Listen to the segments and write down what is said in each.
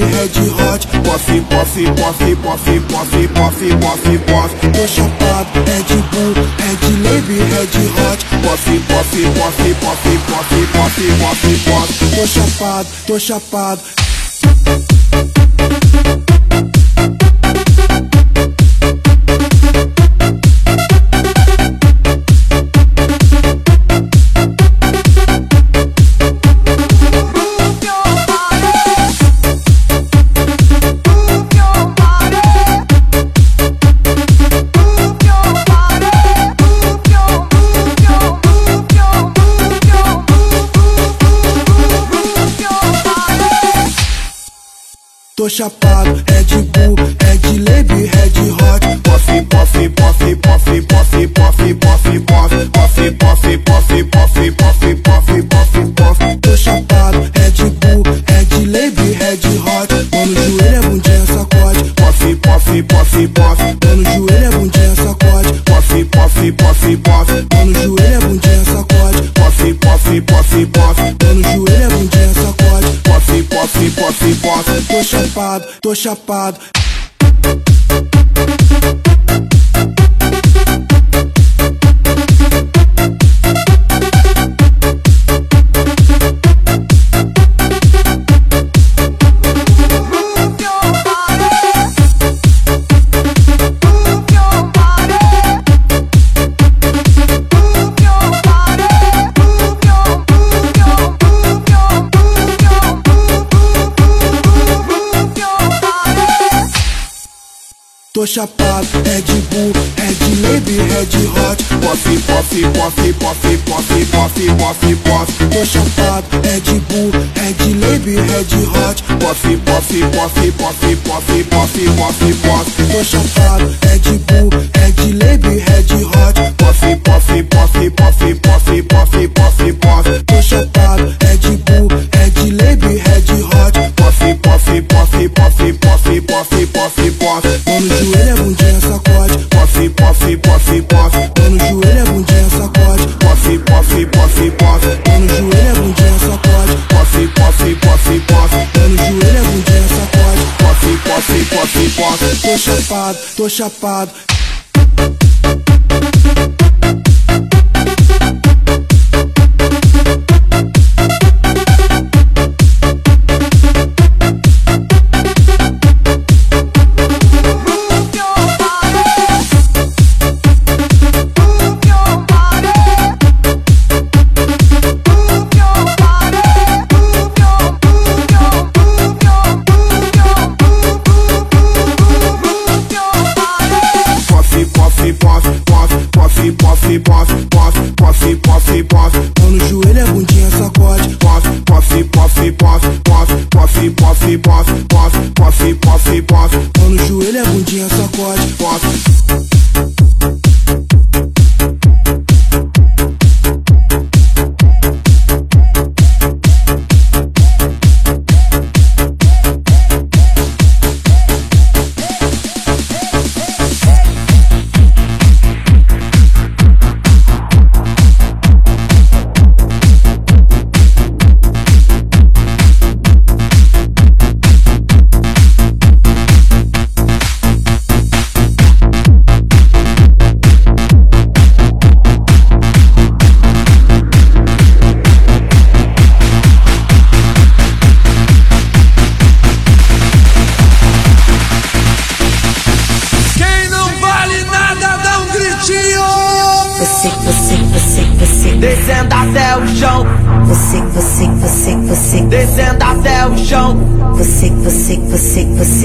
Lab, Red Hot. Pof, pof, pof, pof, pof, pof, pof, pof. Tô chapado, Red Bull, Red Lab, Red Hot. Pof, pof, pof, pof, pof, pof, pof, pof. Tô chapado, tô chapado. Chapado, Red Bull, Red Lab, Red Hot. Pof, pof, pof, pof, pof, pof, pof, pof, pof, pof, pof, pof, pof, pof, pof, pof. Tô chapado, Red Bull, Red Lab, Red Hot. Mão no joelho, a bundinha sacode. Pof, pof, pof, pof, Tô chapado, tô chapado. Chapado, Red Bull, Red Lab, Red Hot. Pof, pof, pof, pof, pof, pof, pof, pof. Tô chapado, Red Bull, Red Lab, Red Hot. Pof, pof, pof, pof, pof, pof, pof, pof. Tô chapado, Red Bull, Red Lab, Red Hot. Pof, pof, pof, pof, pof, pof, pof, pof. Tô chapado, pof, pof, pof, pof. Mão no joelho, a bundinha sacode. Pof, pof, pof, pof. Mão no joelho, a bundinha sacode. Pof, pof, pof, pof. Mão no joelho, a bundinha sacode. Pof, pof, pof, pof. Mão no joelho, a bundinha sacode. Pof, pof, pof, pof. Tô chapado, tô chapado.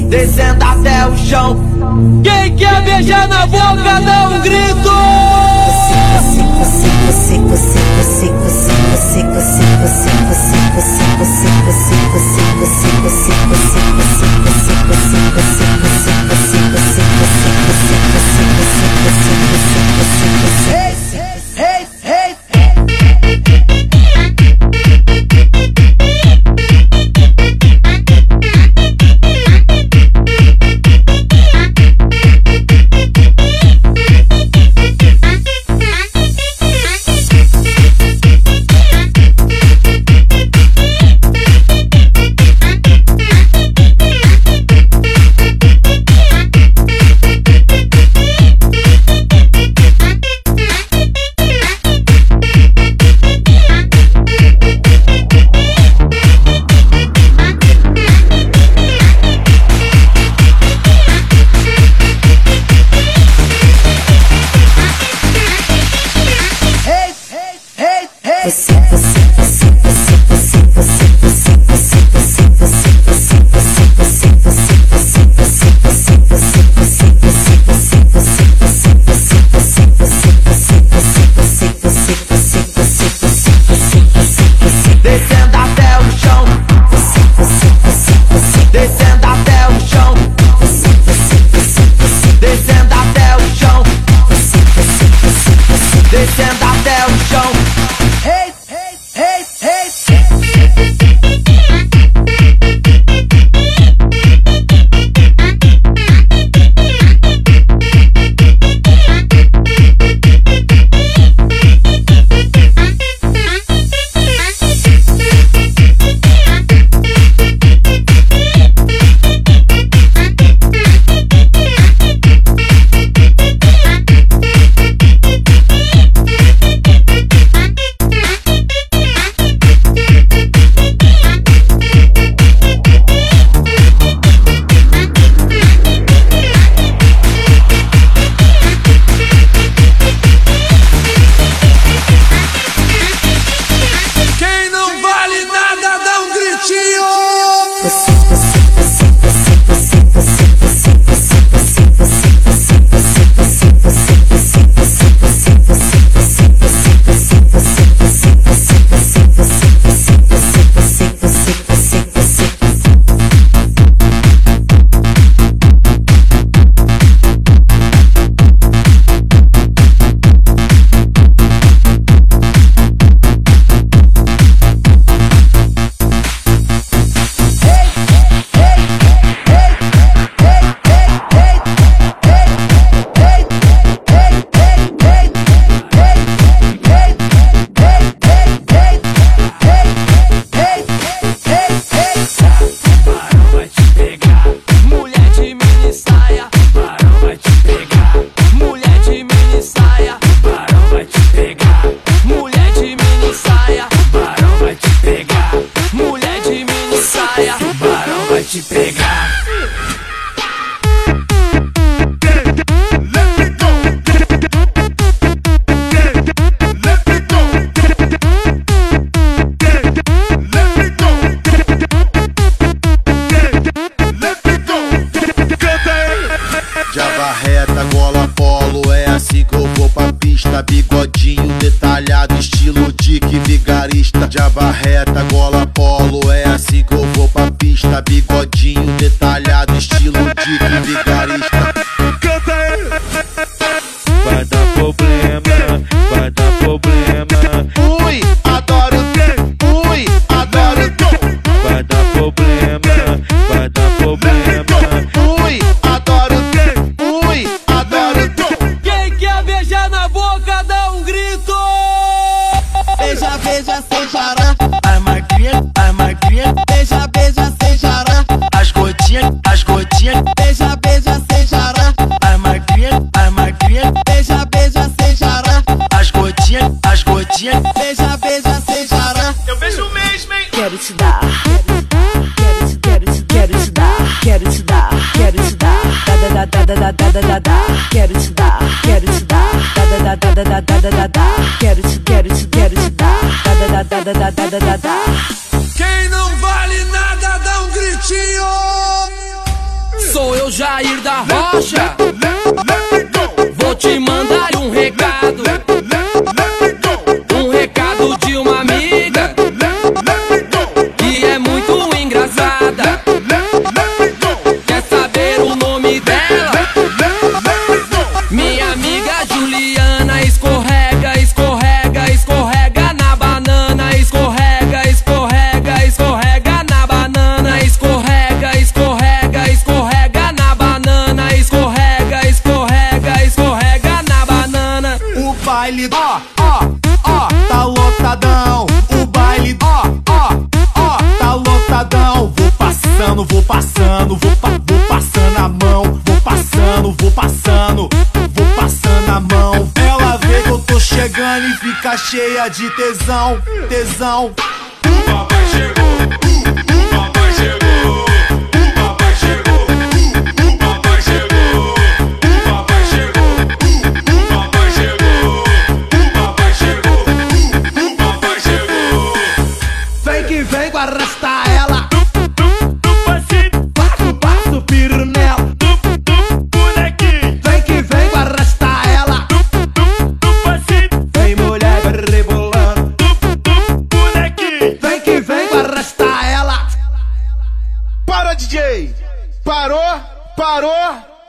Descendo até o chão. Quem quer beijar na boca dá um grito. atleta gola polo. É assim que eu vou pra pista. Bigodinho detalhado, estilo de que quero te dar. Da da da da da da da da da. Quero te, quero te, quero te dar. Da da da da da da da da da. Quem não vale nada dá um gritinho. Sou eu Jair da Rocha. passando, vou passando, vou, pa vou passando a mão, vou passando, vou passando, vou passando a mão. Ela vê que eu tô chegando e fica cheia de tesão, tesão. O papai chegou, o, papai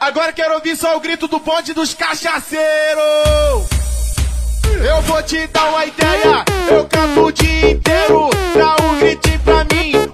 Agora quero ouvir só o grito do bonde dos cachaceiros. Eu vou te dar uma ideia, eu canto o dia inteiro. Dá um grito pra mim, o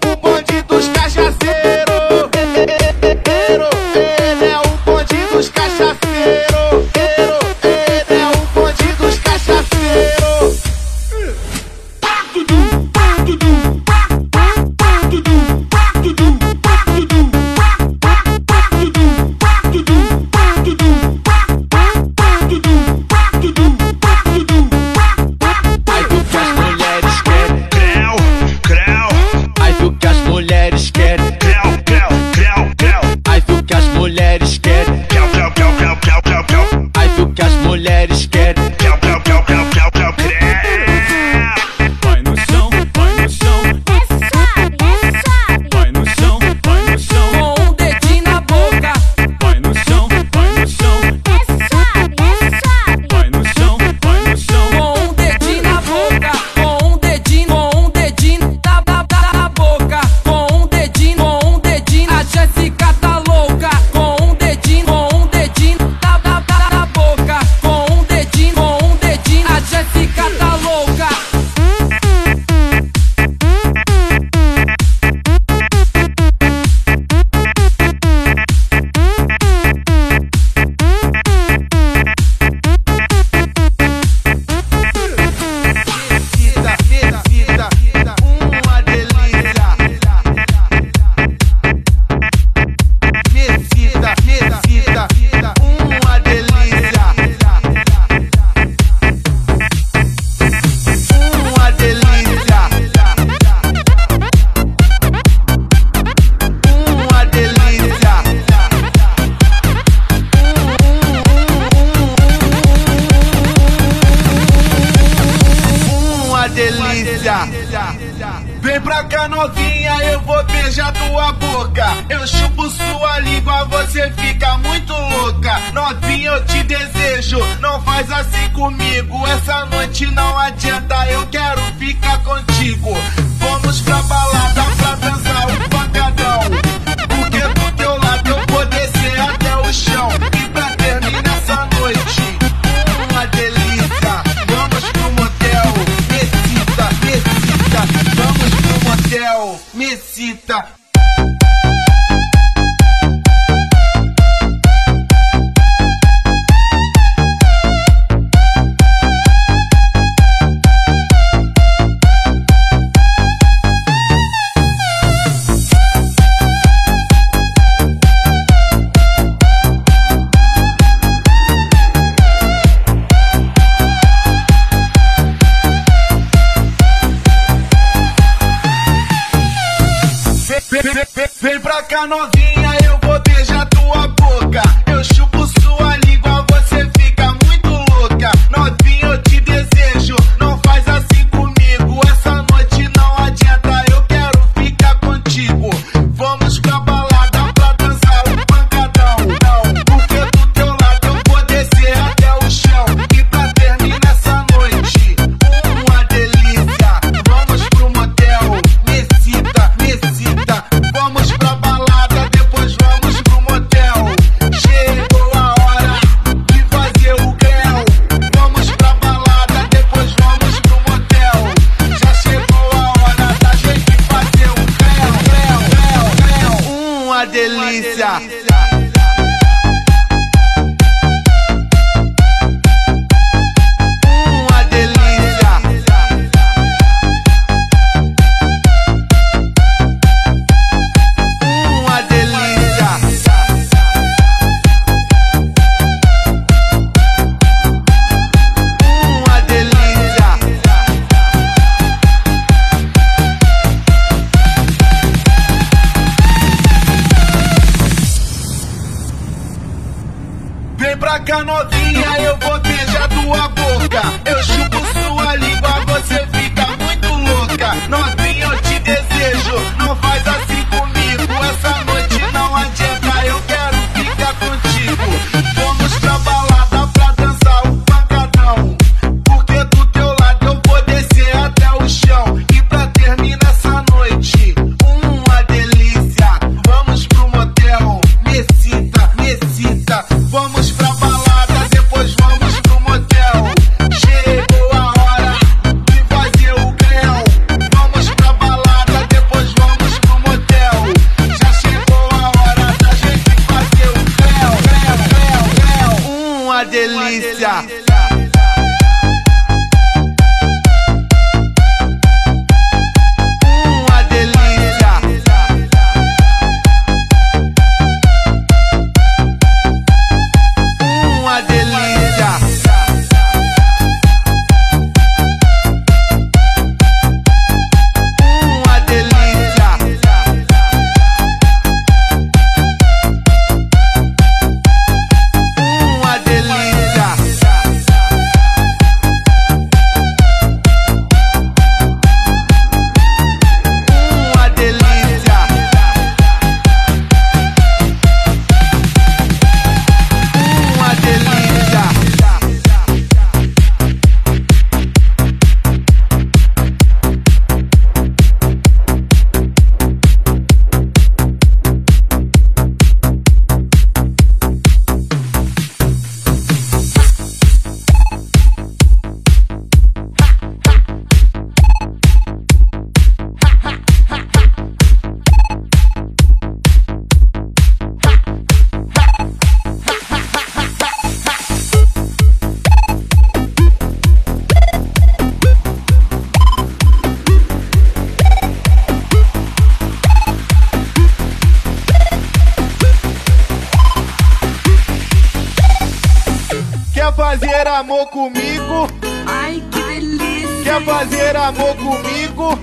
amor comigo? Ai, que delícia! Quer fazer amor comigo?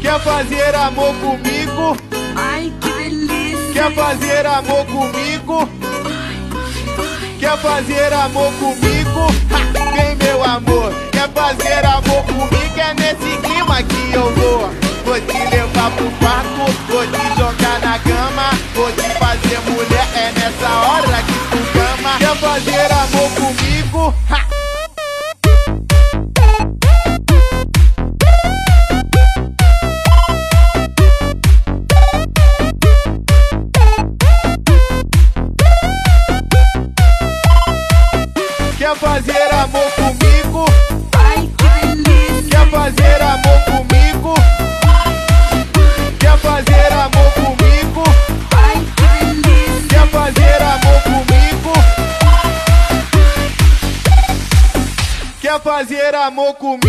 Quer fazer amor comigo? Ai, que delícia! Quer fazer amor comigo? Quer fazer amor comigo? Vem meu amor, quer fazer amor comigo? É nesse clima que eu vou. Vou te levar pro quarto, vou te jogar na cama, vou te fazer mulher. amor comigo.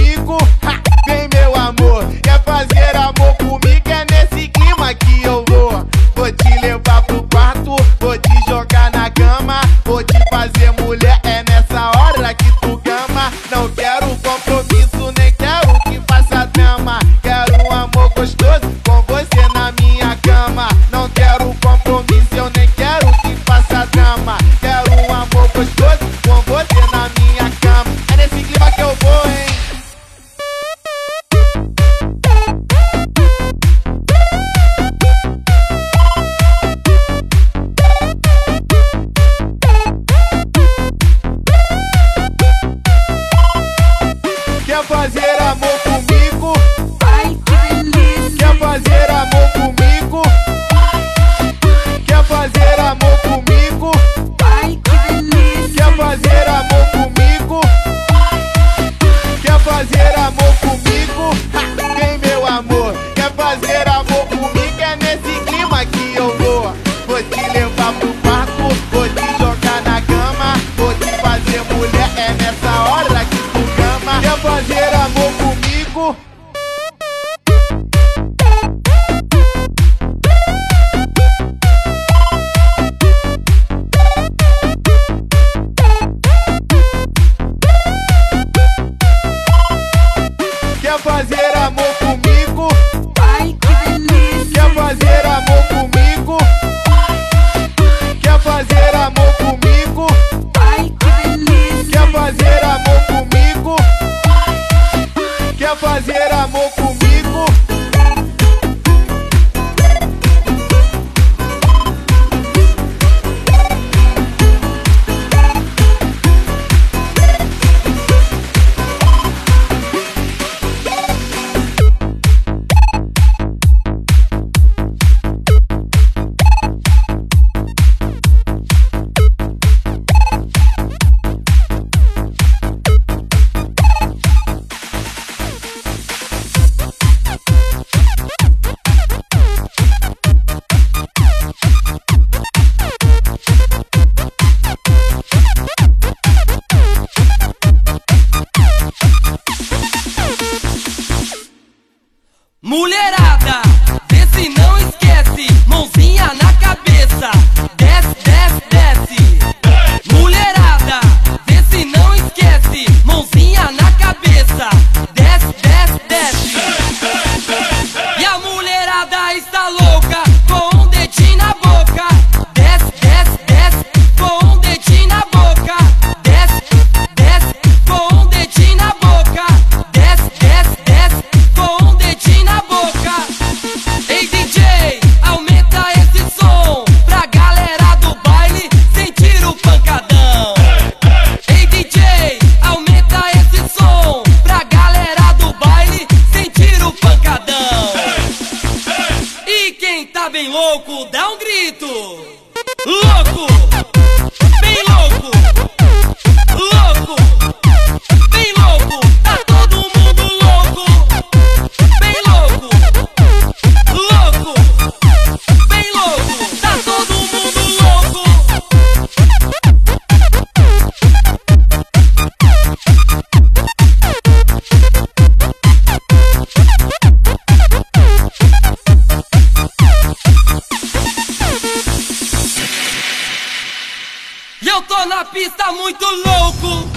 Eu tô na pista muito louco.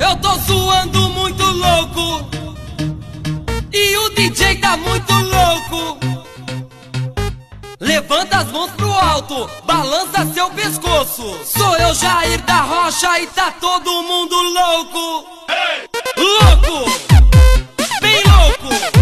Eu tô suando muito louco. E o DJ tá muito louco. Levanta as mãos pro alto, balança seu pescoço. Sou eu, Jair da Rocha, e tá todo mundo louco. Louco! Bem louco!